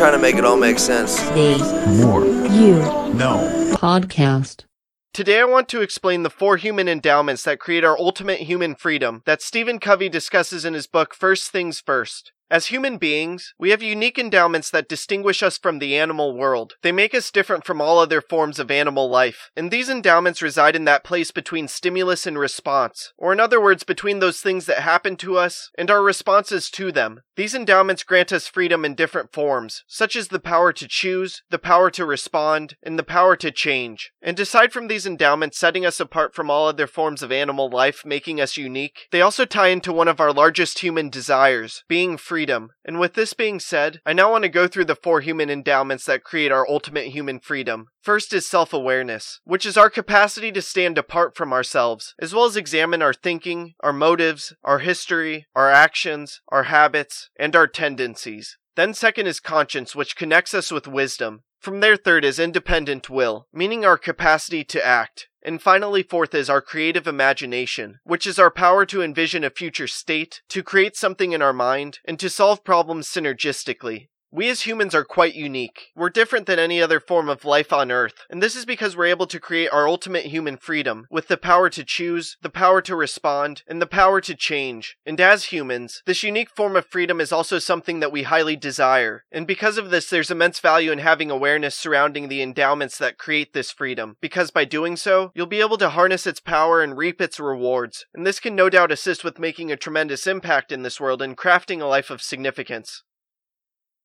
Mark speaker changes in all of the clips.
Speaker 1: trying to make it all make sense.
Speaker 2: The
Speaker 3: Moore.
Speaker 2: You
Speaker 3: Know.
Speaker 2: Podcast.
Speaker 4: Today I want to explain the four human endowments that create our ultimate human freedom that Stephen Covey discusses in his book First Things First. As human beings, we have unique endowments that distinguish us from the animal world. They make us different from all other forms of animal life, and these endowments reside in that place between stimulus and response, or in other words, between those things that happen to us and our responses to them. These endowments grant us freedom in different forms, such as the power to choose, the power to respond, and the power to change. And aside from these endowments setting us apart from all other forms of animal life, making us unique, they also tie into one of our largest human desires, being freedom. And with this being said, I now want to go through the four human endowments that create our ultimate human freedom. First is self awareness, which is our capacity to stand apart from ourselves, as well as examine our thinking, our motives, our history, our actions, our habits, and our tendencies. Then, second is conscience, which connects us with wisdom. From there, third is independent will, meaning our capacity to act. And finally, fourth is our creative imagination, which is our power to envision a future state, to create something in our mind, and to solve problems synergistically. We as humans are quite unique. We're different than any other form of life on Earth, and this is because we're able to create our ultimate human freedom with the power to choose, the power to respond, and the power to change. And as humans, this unique form of freedom is also something that we highly desire. And because of this, there's immense value in having awareness surrounding the endowments that create this freedom, because by doing so, you'll be able to harness its power and reap its rewards. And this can no doubt assist with making a tremendous impact in this world and crafting a life of significance.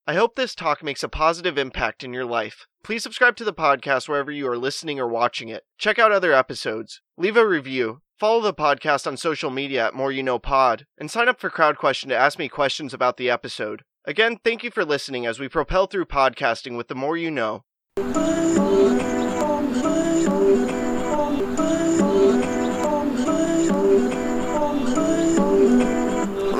Speaker 4: I hope this talk makes a positive impact in your life. Please subscribe to the podcast wherever you are listening or watching it. Check out other episodes. Leave a review. Follow the podcast on social media at Moore You Know Pod, and sign up for CrowdQuestion to ask me questions about the episode. Again, thank you for listening as we propel through podcasting with the more you know.